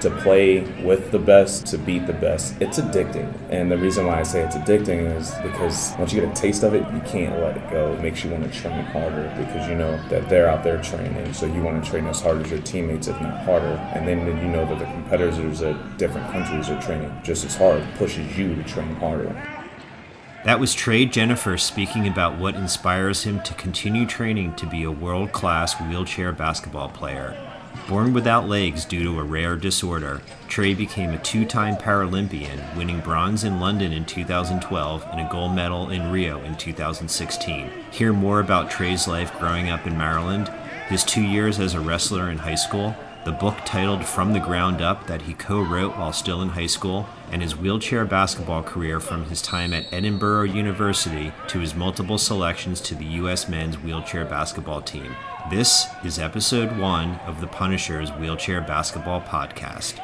to play with the best, to beat the best. It's addicting. And the reason why I say it's addicting is because once you get a taste of it, you can't let it go. It makes you want to train harder because you know that they're out there training. So you want to train as hard as your teammates, if not harder. And then you know that the competitors at different countries are training just as hard, pushes you to train harder. That was Trey Jenifer speaking about what inspires him to continue training to be a world class wheelchair basketball player. Born without legs due to a rare disorder, Trey became a two time Paralympian, winning bronze in London in 2012 and a gold medal in Rio in 2016. Hear more about Trey's life growing up in Maryland, his two years as a wrestler in high school, the book titled From the Ground Up that he co wrote while still in high school, and his wheelchair basketball career from his time at Edinboro University to his multiple selections to the U.S. men's wheelchair basketball team. This is episode one of the Punisher's Wheelchair Basketball Podcast.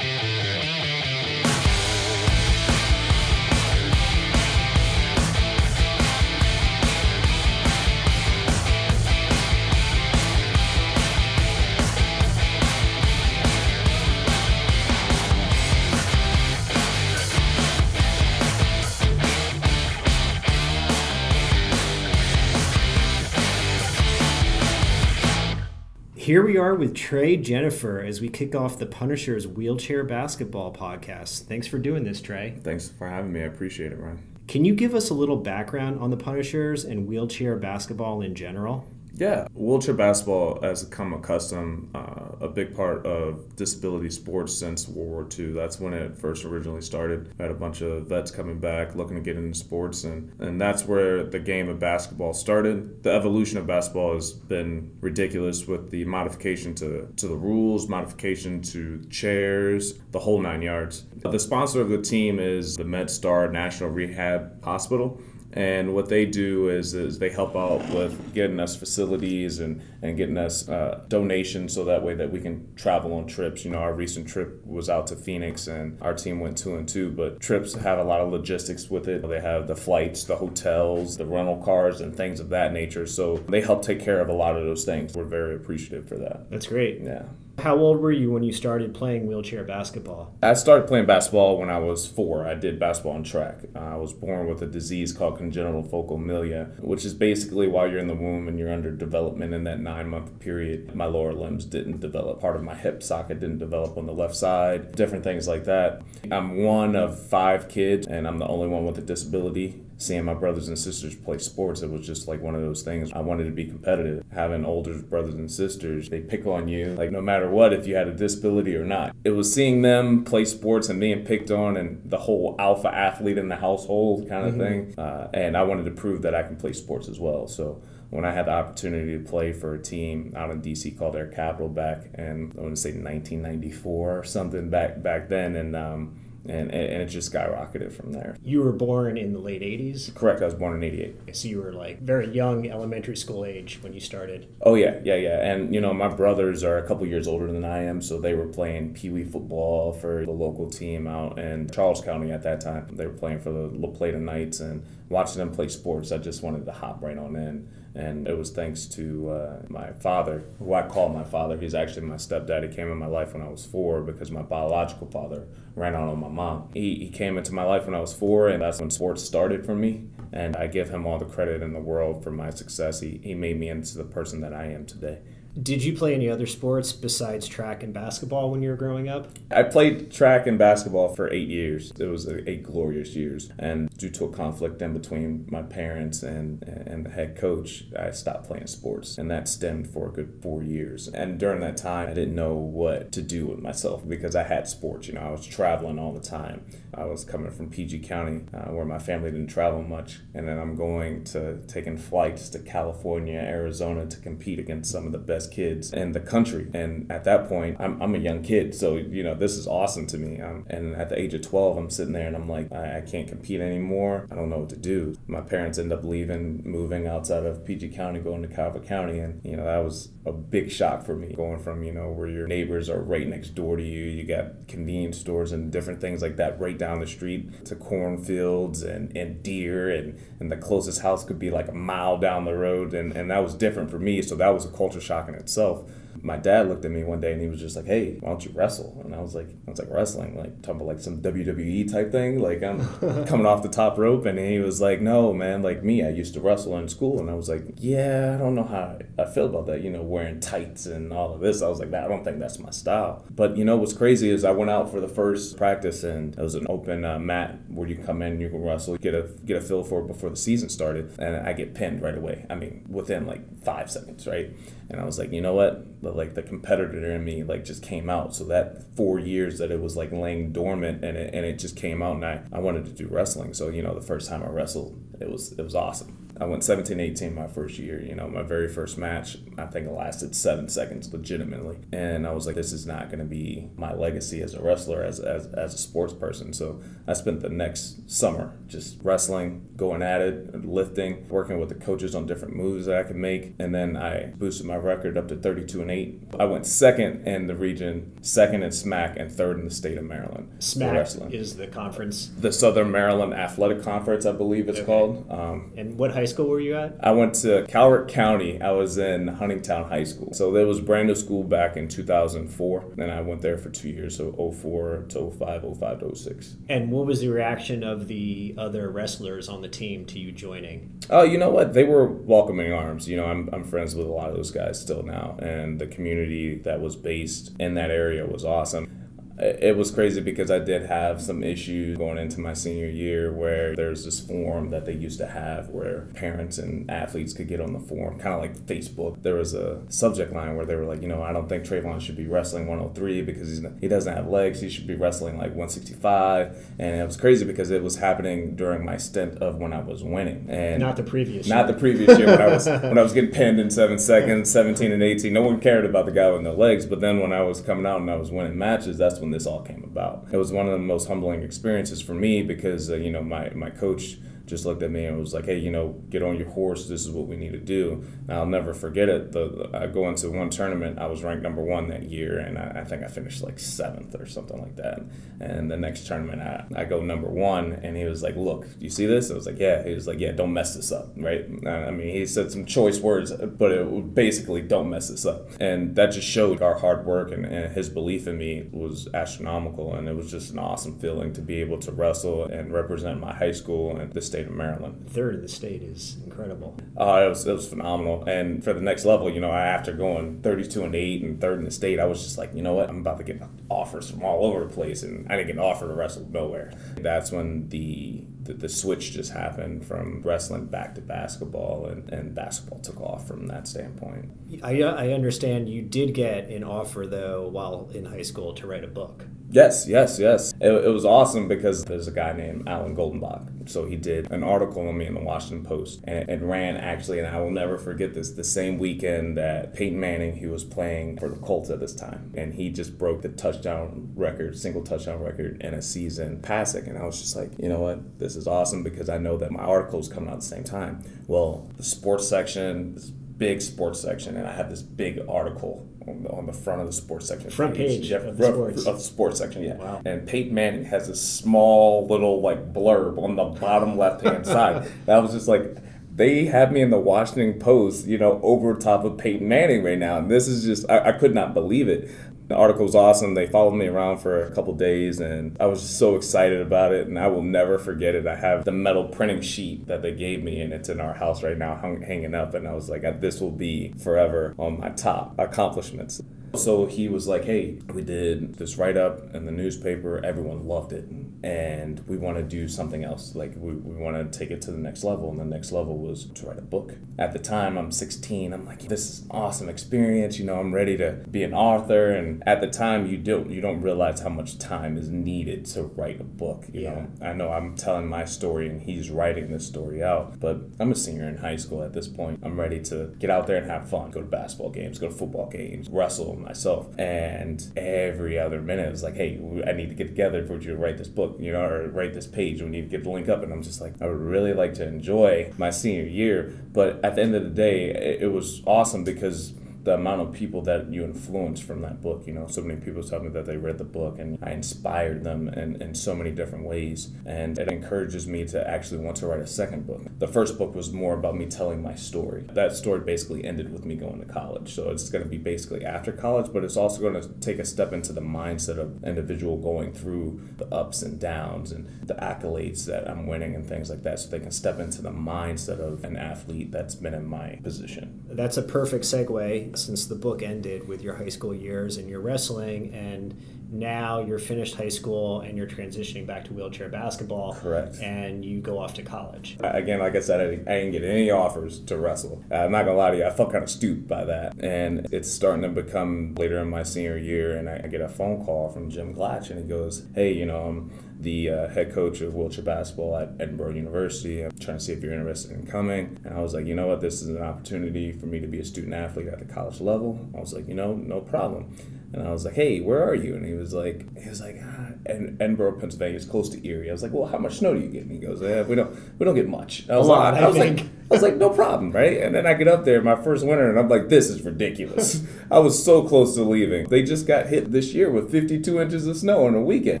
Here we are with Trey Jenifer as we kick off the Punisher's Wheelchair Basketball Podcast. Thanks for doing this, Trey. Thanks for having me. I appreciate it, Ryan. Can you give us a little background on the Punishers and wheelchair basketball in general? Yeah, wheelchair basketball has become accustomed uh, a big part of disability sports since World War II. That's when it first originally started. We had a bunch of vets coming back looking to get into sports, and, and that's where the game of basketball started. The evolution of basketball has been ridiculous with the modification to, to the rules, modification to chairs, the whole nine yards. The sponsor of the team is the MedStar National Rehab Hospital and what they do is, is they help out with getting us facilities and, and getting us uh, donations so that way that we can travel on trips. You know, our recent trip was out to Phoenix and our team went two and two, but trips have a lot of logistics with it. They have the flights, the hotels, the rental cars, and things of that nature. So they help take care of a lot of those things. We're very appreciative for that. That's great. Yeah. How old were you when you started playing wheelchair basketball? I started playing basketball when I was four. I did basketball and track. Uh, I was born with a disease called congenital phocomelia, which is basically while you're in the womb and you're under development in that nine month period, my lower limbs didn't develop. Part of my hip socket didn't develop on the left side, different things like that. I'm one of five kids, and I'm the only one with a disability seeing my brothers and sisters play sports, it was just like one of those things. I wanted to be competitive. Having older brothers and sisters, they pick on you, like no matter what, if you had a disability or not. It was seeing them play sports and being picked on and the whole alpha athlete in the household kind of mm-hmm. thing. Uh, and I wanted to prove that I can play sports as well. So when I had the opportunity to play for a team out in DC called Air Capital back in I want to say 1994 or something back back then, and um, and, and it just skyrocketed from there. You were born in the late 80s? Correct, I was born in 88. So you were like very young elementary school age when you started? Oh, yeah, yeah, yeah. And, you know, my brothers are a couple years older than I am, so they were playing Pee Wee football for the local team out in Charles County at that time. They were playing for the La Plata Knights and watching them play sports, I just wanted to hop right on in and it was thanks to uh, my father, who I call my father. He's actually my stepdad. He came in my life when I was four because my biological father ran out on my mom. He, he came into my life when I was four, and that's when sports started for me. And I give him all the credit in the world for my success. He, he made me into the person that I am today. Did you play any other sports besides track and basketball when you were growing up? I played track and basketball for eight years. It was eight glorious years. And due to a conflict in between my parents and, and the head coach, I stopped playing sports. And that stemmed for a good four years. And during that time, I didn't know what to do with myself because I had sports. You know, I was traveling all the time. I was coming from PG County uh, where my family didn't travel much. And then I'm going to taking flights to California, Arizona to compete against some of the best best kids in the country. And at that point, I'm, I'm a young kid. So, you know, this is awesome to me. Um, and at the age of 12, I'm sitting there and I'm like, I, I can't compete anymore. I don't know what to do. My parents end up leaving, moving outside of PG County, going to Calvert County. And, you know, that was a big shock for me going from, you know, where your neighbors are right next door to you. You got convenience stores and different things like that right down the street to cornfields and, and deer. And, and the closest house could be like a mile down the road. And, and that was different for me. So that was a culture shock itself my dad looked at me one day and he was just like, "Hey, why don't you wrestle?" And I was like, "I was like wrestling, like talking about like some WWE type thing, like I'm coming off the top rope." And he was like, "No, man, like me, I used to wrestle in school." And I was like, "Yeah, I don't know how I feel about that, you know, wearing tights and all of this." I was like, "I don't think that's my style." But you know what's crazy is I went out for the first practice and it was an open uh, mat where you come in, you can wrestle, get a get a feel for it before the season started, and I get pinned right away. I mean, within like five seconds, right? And I was like, you know what? Like the competitor in me like just came out. So that four years that it was like laying dormant and it, and it just came out and I, I wanted to do wrestling. So, you know, the first time I wrestled, it was it was awesome. I went 17 18 my first year. You know, my very first match, I think it lasted seven seconds legitimately. And I was like, this is not going to be my legacy as a wrestler, as, as, as a sports person. So I spent the next summer just wrestling, going at it, lifting, working with the coaches on different moves that I could make. And then I boosted my record up to 32 and 8. I went second in the region, second in SMAC, and third in the state of Maryland. SMAC is the conference? The Southern Maryland Athletic Conference, I believe it's okay. called. Um, and what high school were you at? I went to Calvert County. I was in Huntingtown High School. So there was brand new school back in 2004. And I went there for two years, so 04 to 05, 05 to 06. And what was the reaction of the other wrestlers on the team to you joining? Oh, you know what? They were welcoming arms. You know, I'm, I'm friends with a lot of those guys still now. And the community that was based in that area was awesome it was crazy because I did have some issues going into my senior year where there's this forum that they used to have where parents and athletes could get on the forum, kind of like Facebook. There was a subject line where they were like, you know, I don't think Trevon should be wrestling 103 because he's, he doesn't have legs. He should be wrestling like 165. And it was crazy because it was happening during my stint of when I was winning. And not the previous not year. the previous year when I was when I was getting pinned in seven seconds, 17 and 18. No one cared about the guy with no legs. But then when I was coming out and I was winning matches, that's when this all came about. It was one of the most humbling experiences for me because uh, you know my my coach just looked at me and was like, "Hey, you know, get on your horse. This is what we need to do." And I'll never forget it. The, the I go into one tournament. I was ranked number one that year, and I, I, think I finished like seventh or something like that. And the next tournament, I, I go number one, and he was like, "Look, you see this?" I was like, "Yeah." He was like, "Yeah, don't mess this up." Right? I mean, he said some choice words, but it basically don't mess this up. And that just showed our hard work and, and his belief in me was astronomical, and it was just an awesome feeling to be able to wrestle and represent my high school and the state of Maryland. Third in the state is incredible. Uh, it was it was phenomenal. And for the next level, you know, after going 32 and eight and third in the state, I was just like, you know what, I'm about to get offers from all over the place, and I didn't get an offer to wrestle nowhere. That's when the the, the switch just happened from wrestling back to basketball, and, and basketball took off from that standpoint. I, I understand you did get an offer, though, while in high school to write a book. Yes, yes, yes. It, it, was awesome because there's a guy named Alan Goldenbach. So he did an article on me in the Washington Post, and it ran actually, and I will never forget this, the same weekend that Peyton Manning, he was playing for the Colts at this time, and he just broke the touchdown record, single touchdown record in a season passing. And I was just like, you know what? This is awesome because I know that my article is coming out at the same time. Well, the sports section, this big sports section, and I have this big article on the, on the front of the sports section. Front page, yeah, of, the sports. of the sports section, yeah. Wow. And Peyton Manning has a small little like blurb on the bottom left hand side. That was just like they have me in the Washington Post, you know, over top of Peyton Manning right now. And this is just, I, I could not believe it. The article was awesome. They followed me around for a couple days, and I was just so excited about it. And I will never forget it. I have the metal printing sheet that they gave me, and it's in our house right now, hung, hanging up. And I was like, this will be forever on my top accomplishments. So he was like, hey, we did this write up in the newspaper. Everyone loved it. And we want to do something else. Like we, we want to take it to the next level, and the next level was to write a book. At the time, I'm 16. I'm like, this is awesome experience. You know, I'm ready to be an author. And at the time, you don't you don't realize how much time is needed to write a book. You Yeah. know, I know I'm telling my story, and he's writing this story out. But I'm a senior in high school at this point. I'm ready to get out there and have fun. Go to basketball games, go to football games, wrestle myself. And every other minute, it was like, hey, I need to get together for you to write this book, you know, or write this page. We need to get the link up. And I'm just like, I would really like to enjoy my senior year. But at the end of the day, it, it was awesome because the amount of people that you influenced from that book. You know, so many people tell me that they read the book and I inspired them in, in so many different ways. And it encourages me to actually want to write a second book. The first book was more about me telling my story. That story basically ended with me going to college. So it's going to be basically after college, but it's also going to take a step into the mindset of individual going through the ups and downs and the accolades that I'm winning and things like that so they can step into the mindset of an athlete that's been in my position. That's a perfect segue since the book ended with your high school years and your wrestling, and now you're finished high school and you're transitioning back to wheelchair basketball. Correct. And you go off to college. Again, like I said, I didn't, I didn't get any offers to wrestle. Uh, I'm not gonna lie to you, I felt kind of stupid by that. And it's starting to become later in my senior year, and I, I get a phone call from Jim Glatch, and he goes, "Hey, you know, I'm the uh, head coach of wheelchair basketball at Edinboro University. I'm trying to see if you're interested in coming." And I was like, "You know what? This is an opportunity for me to be a student athlete at the college level." I was like, "You know, no problem." And I was like, "Hey, where are you?" And he was like, "He was like, ah, Ed- Edinboro, Pennsylvania is close to Erie." I was like, "Well, how much snow do you get?" And he goes, "Yeah, we don't, we don't get much." I was lot, like, I I was think. like, I was like, "No problem, right?" And then I get up there, my first winter, and I'm like, "This is ridiculous." I was so close to leaving. They just got hit this year with 52 inches of snow on a weekend.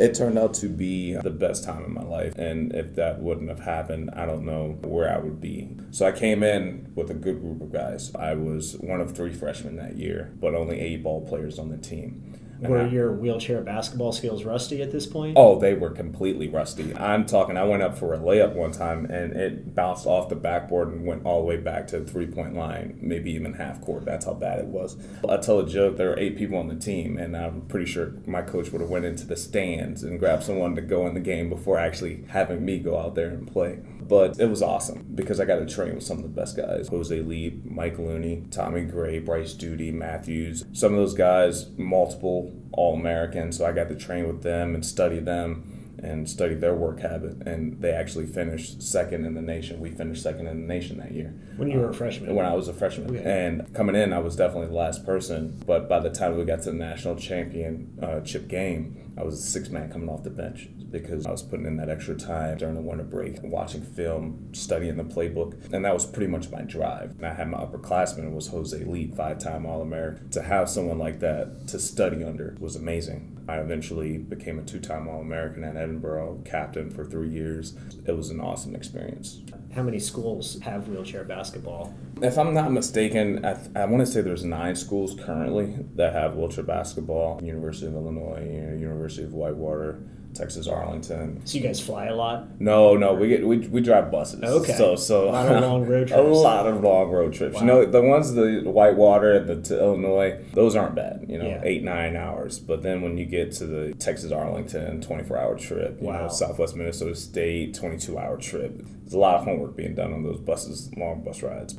It turned out to be the best time of my life, and if that wouldn't have happened, I don't know where I would be. So I came in with a good group of guys. I was one of three freshmen that year, but only eight ball players on the team. Were I- your wheelchair basketball skills rusty at this point? Oh, they were completely rusty. I'm talking, I went up for a layup one time and it bounced off the backboard and went all the way back to the three point line, maybe even half court. That's how bad it was. I tell a joke, there were eight people on the team, and I'm pretty sure my coach would have went into the stands and grabbed someone to go in the game before actually having me go out there and play. But it was awesome because I got to train with some of the best guys Jose Lee, Mike Looney, Tommy Gray, Bryce Duty, Matthews. Some of those guys, multiple All Americans. So I got to train with them and study them and study their work habit. And they actually finished second in the nation. We finished second in the nation that year. When you were a freshman? When I was a freshman. Okay. And coming in, I was definitely the last person. But by the time we got to the national championship uh, game, I was the sixth man coming off the bench because I was putting in that extra time during the winter break, watching film, studying the playbook. And that was pretty much my drive. And I had my upperclassman, it was Jose Lee, five time All American. To have someone like that to study under was amazing. I eventually became a two time All American at Edinboro, captain for three years. It was an awesome experience. How many schools have wheelchair basketball? If I'm not mistaken, I, th- I want to say there's nine schools currently that have wheelchair basketball. University of Illinois, University of Whitewater, Texas Arlington. So you guys fly a lot? No, no, we get we, we drive buses. Okay. So so A lot of long road trips. A lot of long road trips. Wow. You know, the ones the Whitewater and the to Illinois, those aren't bad. You know, Yeah. eight nine hours. But then when you get to the Texas Arlington, twenty four hour trip. You Wow. know, Southwest Minnesota State, twenty two hour trip. There's a lot of homework being done on those buses, long bus rides.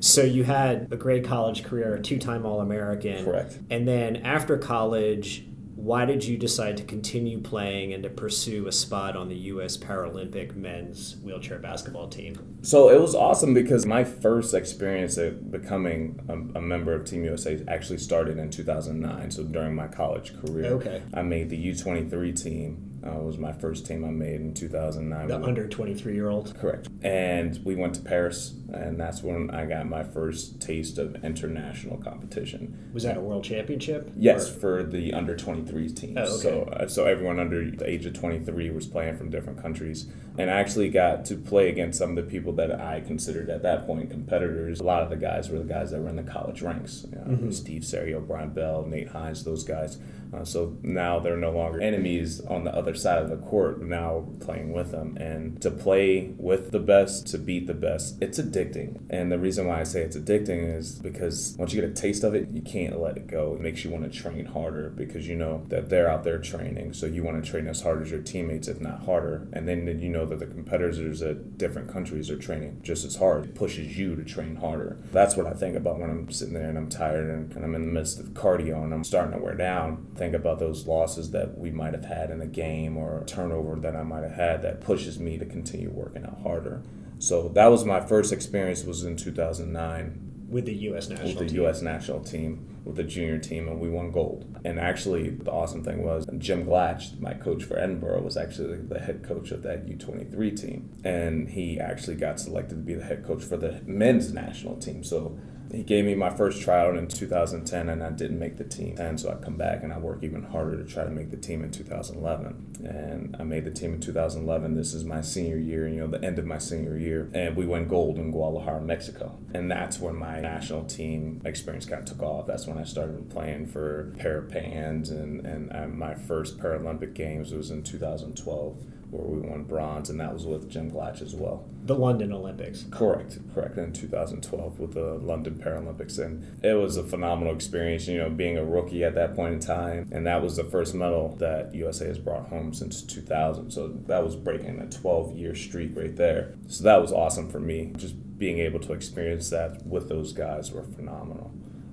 So you had a great college career, a two-time All-American. Correct. And then after college, why did you decide to continue playing and to pursue a spot on the U.S. Paralympic men's wheelchair basketball team? So it was awesome because my first experience at becoming a, a member of Team USA actually started in 2009. So during my college career, Okay. I made the U23 team. Uh, was my first team I made in 2009. The We- under 23-year-old. Correct. And we went to Paris, and that's when I got my first taste of international competition. Was that a world championship? Yes, Or- for the under 23s team. Oh, okay. So, uh, so everyone under the age of 23 was playing from different countries, and I actually got to play against some of the people that I considered at that point competitors. A lot of the guys were the guys that were in the college ranks. You know, Mm-hmm. Steve Serio, Brian Bell, Nate Hinze, those guys. Uh, so now they're no longer enemies on the other side of the court. Now playing with them, and to play with the best, to beat the best, it's addicting. Addicting. And the reason why I say it's addicting is because once you get a taste of it, you can't let it go. It makes you want to train harder because you know that they're out there training. So you want to train as hard as your teammates, if not harder. And then you know that the competitors at different countries are training just as hard. It pushes you to train harder. That's what I think about when I'm sitting there and I'm tired and I'm in the midst of cardio and I'm starting to wear down. Think about those losses that we might have had in a game or a turnover that I might have had that pushes me to continue working out harder. So that was my first experience was in 2009 with the U.S. national with the team. U.S. national team with the junior team, and we won gold. And actually, the awesome thing was Jim Glatch, my coach for Edinboro, was actually the head coach of that U23 team, and he actually got selected to be the head coach for the men's national team. So he gave me my first tryout in 2010 and I didn't make the team. And so I come back and I work even harder to try to make the team in 2011. And I made the team in 2011. This is my senior year, you know, the end of my senior year. And we went gold in Guadalajara, Mexico. And that's when my national team experience kind of took off. That's when I started playing for Parapans and, and I, my first Paralympic Games was in 2012 where we won bronze, and that was with Jim Glatch as well. The London Olympics. Correct, correct. In 2012 with the London Paralympics, and it was a phenomenal experience. You know, being a rookie at that point in time, and that was the first medal that USA has brought home since 2000. So that was breaking a 12-year streak right there. So that was awesome for me. Just being able to experience that with those guys were phenomenal.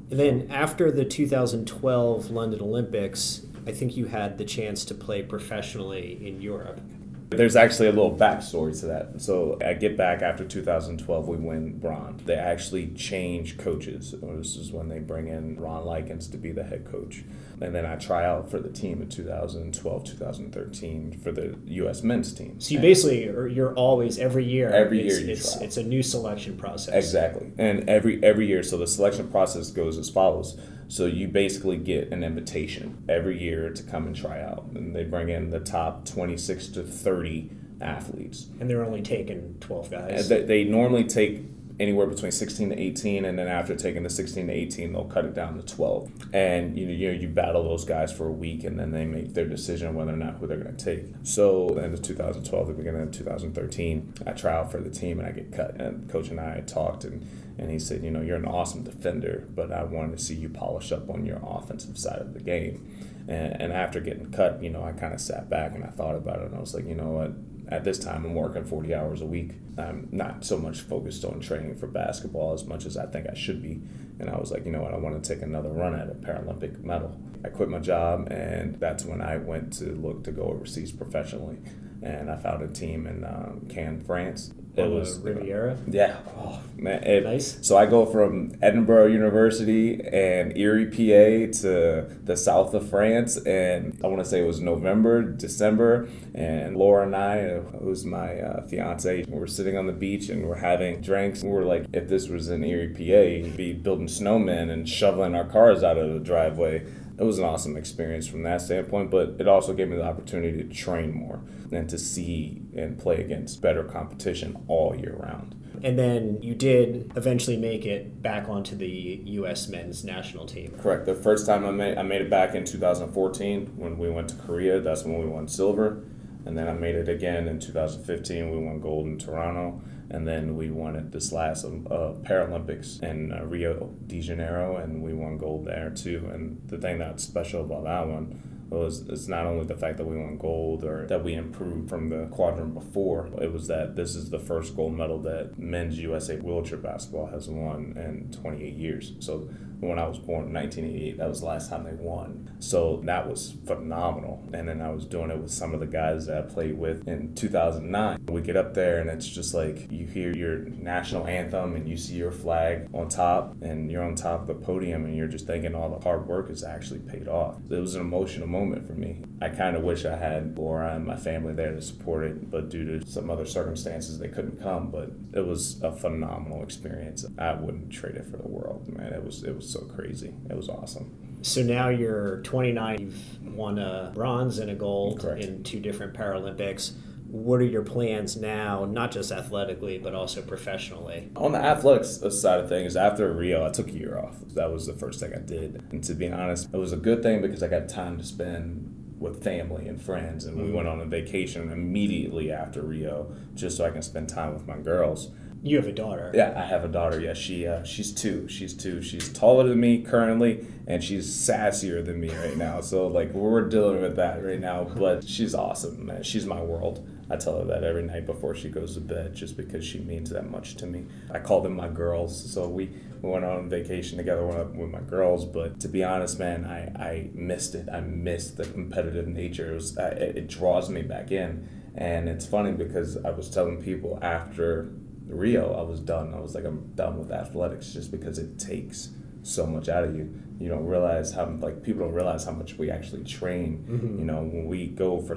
And then after the 2012 London Olympics, I think you had the chance to play professionally in Europe. There's actually a little backstory to that. So I get back after 2012, we win bronze. They actually change coaches. This is when they bring in Ron Lykins to be the head coach. And then I try out for the team in 2012, 2013 for the U.S. men's team. So you basically, you're always every year. Every it's, year it's it's a new selection process. Exactly. And every every year, so the selection process goes as follows. So you basically get an invitation every year to come and try out, and they bring in the top 26 to 30 athletes. And they're only taking 12 guys. They, they normally take anywhere between 16 to 18 and then after taking the 16 to 18 they'll cut it down to 12 and you know you, know, you battle those guys for a week and then they make their decision whether or not who they're going to take. So the 2012 the beginning of 2013 i try out for the team and i get cut. And coach and i talked and and he said you know you're an awesome defender but i wanted to see you polish up on your offensive side of the game. And, and after getting cut you know i kind of sat back and i thought about it and i was like you know what at this time I'm working 40 hours a week. I'm not so much focused on training for basketball as much as I think I should be. And I was like, you know what, I want to take another run at a Paralympic medal. I quit my job, and that's when I went to look to go overseas professionally. And I found a team in um, Cannes, France. It was Riviera. Yeah, oh, man. It, Nice. So I go from Edinboro University and Erie, PA, to the south of France, and I want to say it was November, December, and Laura and I, who's my uh, fiance, we're sitting on the beach and we're having drinks. We're like, if this was in Erie, PA, we'd be building snowmen and shoveling our cars out of the driveway. It was an awesome experience from that standpoint, but it also gave me the opportunity to train more and to see and play against better competition all year round. And then you did eventually make it back onto the U.S. men's national team. Correct. The first time I made I made it back in 2014 when we went to Korea. That's when we won silver, and then I made it again in 2015. We won gold in Toronto, and then we won at this last uh, Paralympics in uh, Rio de Janeiro, and we won gold there too. And the thing that's special about that one was it's not only the fact that we won gold or that we improved from the quadrant before, it was that this is the first gold medal that men's USA wheelchair basketball has won in 28 years. So when I was born in 1988, that was the last time they won. So that was phenomenal. And then I was doing it with some of the guys that I played with in 2009. We get up there and it's just like you hear your national anthem and you see your flag on top and you're on top of the podium and you're just thinking all the hard work has actually paid off. It was an emotional moment for me. I kind of wish I had Laura and my family there to support it, but due to some other circumstances, they couldn't come. But it was a phenomenal experience. I wouldn't trade it for the world, man. It was it was so crazy. It was awesome. So now you're 29. You've won a bronze and a gold Correct. in two different Paralympics. What are your plans now, not just athletically, but also professionally? On the athletics side of things, after Rio, I took a year off. That was the first thing I did. And to be honest, it was a good thing because I got time to spend with family and friends. And we mm-hmm. went on a vacation immediately after Rio just so I can spend time with my girls. You have a daughter. Yeah, I have a daughter. Yeah, she uh, she's two. She's two. She's taller than me currently, and she's sassier than me right now. So like we're dealing with that right now. But she's awesome, man. She's my world. I tell her that every night before she goes to bed, just because she means that much to me. I call them my girls. So we, we went on vacation together with my girls. But to be honest, man, I, I missed it. I missed the competitive nature. It, was, it, it draws me back in. And it's funny because I was telling people after Rio, I was done. I was like, I'm done with athletics just because it takes so much out of you. You don't realize how like people don't realize how much we actually train. Mm-hmm. You know, when we go for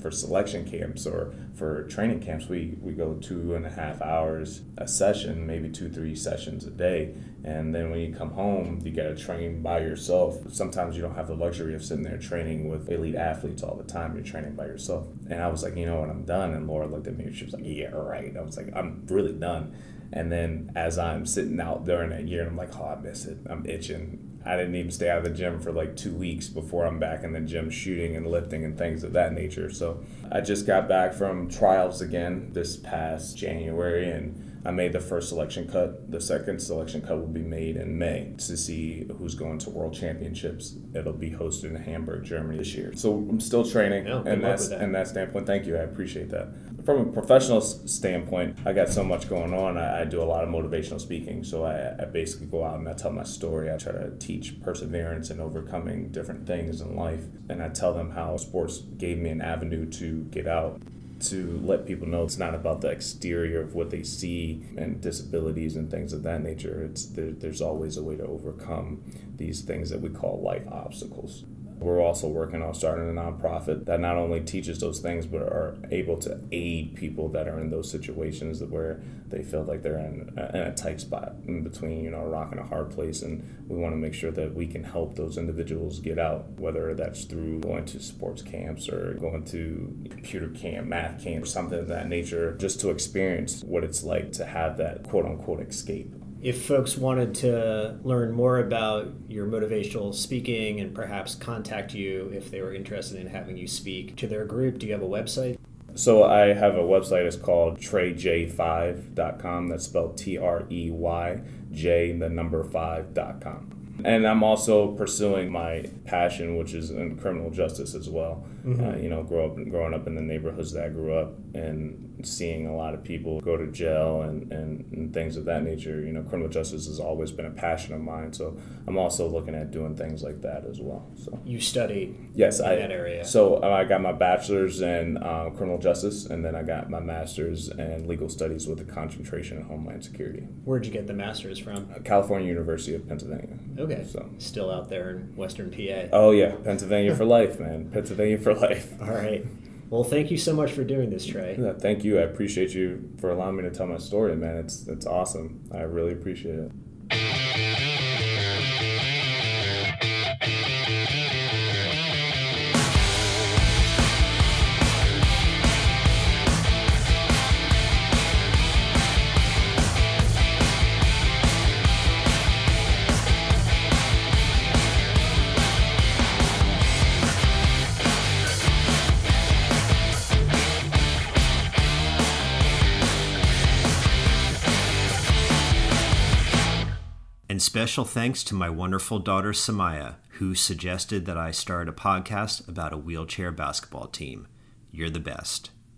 for selection camps or for training camps, we we go two and a half hours a session, maybe two three sessions a day, and then when you come home, you got to train by yourself. Sometimes you don't have the luxury of sitting there training with elite athletes all the time. You're training by yourself. And I was like, you know what, I'm done. And Laura looked at me and she was like, yeah, right. I was like, I'm really done. And then as I'm sitting out during that year, I'm like, oh, I miss it. I'm itching. I didn't even stay out of the gym for like two weeks before I'm back in the gym shooting and lifting and things of that nature. So I just got back from trials again this past January and I made the first selection cut. The second selection cut will be made in May to see who's going to World Championships. It'll be hosted in Hamburg, Germany this year. So I'm still training, yeah, and that's that. and that standpoint. Thank you, I appreciate that. From a professional standpoint, I got so much going on. I, I do a lot of motivational speaking. So I, I basically go out and I tell my story. I try to teach perseverance and overcoming different things in life, and I tell them how sports gave me an avenue to get out to let people know it's not about the exterior of what they see and disabilities and things of that nature. It's there, there's always a way to overcome these things that we call life obstacles. We're also working on starting a nonprofit that not only teaches those things, but are able to aid people that are in those situations where they feel like they're in a, in a tight spot in between, you know, a rock and a hard place. And we want to make sure that we can help those individuals get out, whether that's through going to sports camps or going to computer camp, math camp, something of that nature, just to experience what it's like to have that quote unquote escape if folks wanted to learn more about your motivational speaking and perhaps contact you if they were interested in having you speak to their group, do you have a website? So I have a website. It's called treyj5.com. That's spelled T R E Y J, the number 5.com. And I'm also pursuing my passion, which is in criminal justice as well. Mm-hmm. Uh, you know, grow up growing up in the neighborhoods that I grew up and seeing a lot of people go to jail and, and, and, things of that nature. You know, criminal justice has always been a passion of mine. So I'm also looking at doing things like that as well. So you studied yes, in I, that area. So uh, I got my bachelor's in uh, criminal justice, and then I got my master's in legal studies with a concentration in homeland security. Where'd you get the master's from? Uh, California University of Pennsylvania. Okay. So still out there in Western PA. Oh yeah, Pennsylvania for life, man. Pennsylvania for life. All right. Well, thank you so much for doing this, Trey. Yeah, thank you. I appreciate you for allowing me to tell my story, man. It's it's awesome. I really appreciate it. Special thanks to my wonderful daughter Samaya, who suggested that I start a podcast about a wheelchair basketball team. You're the best.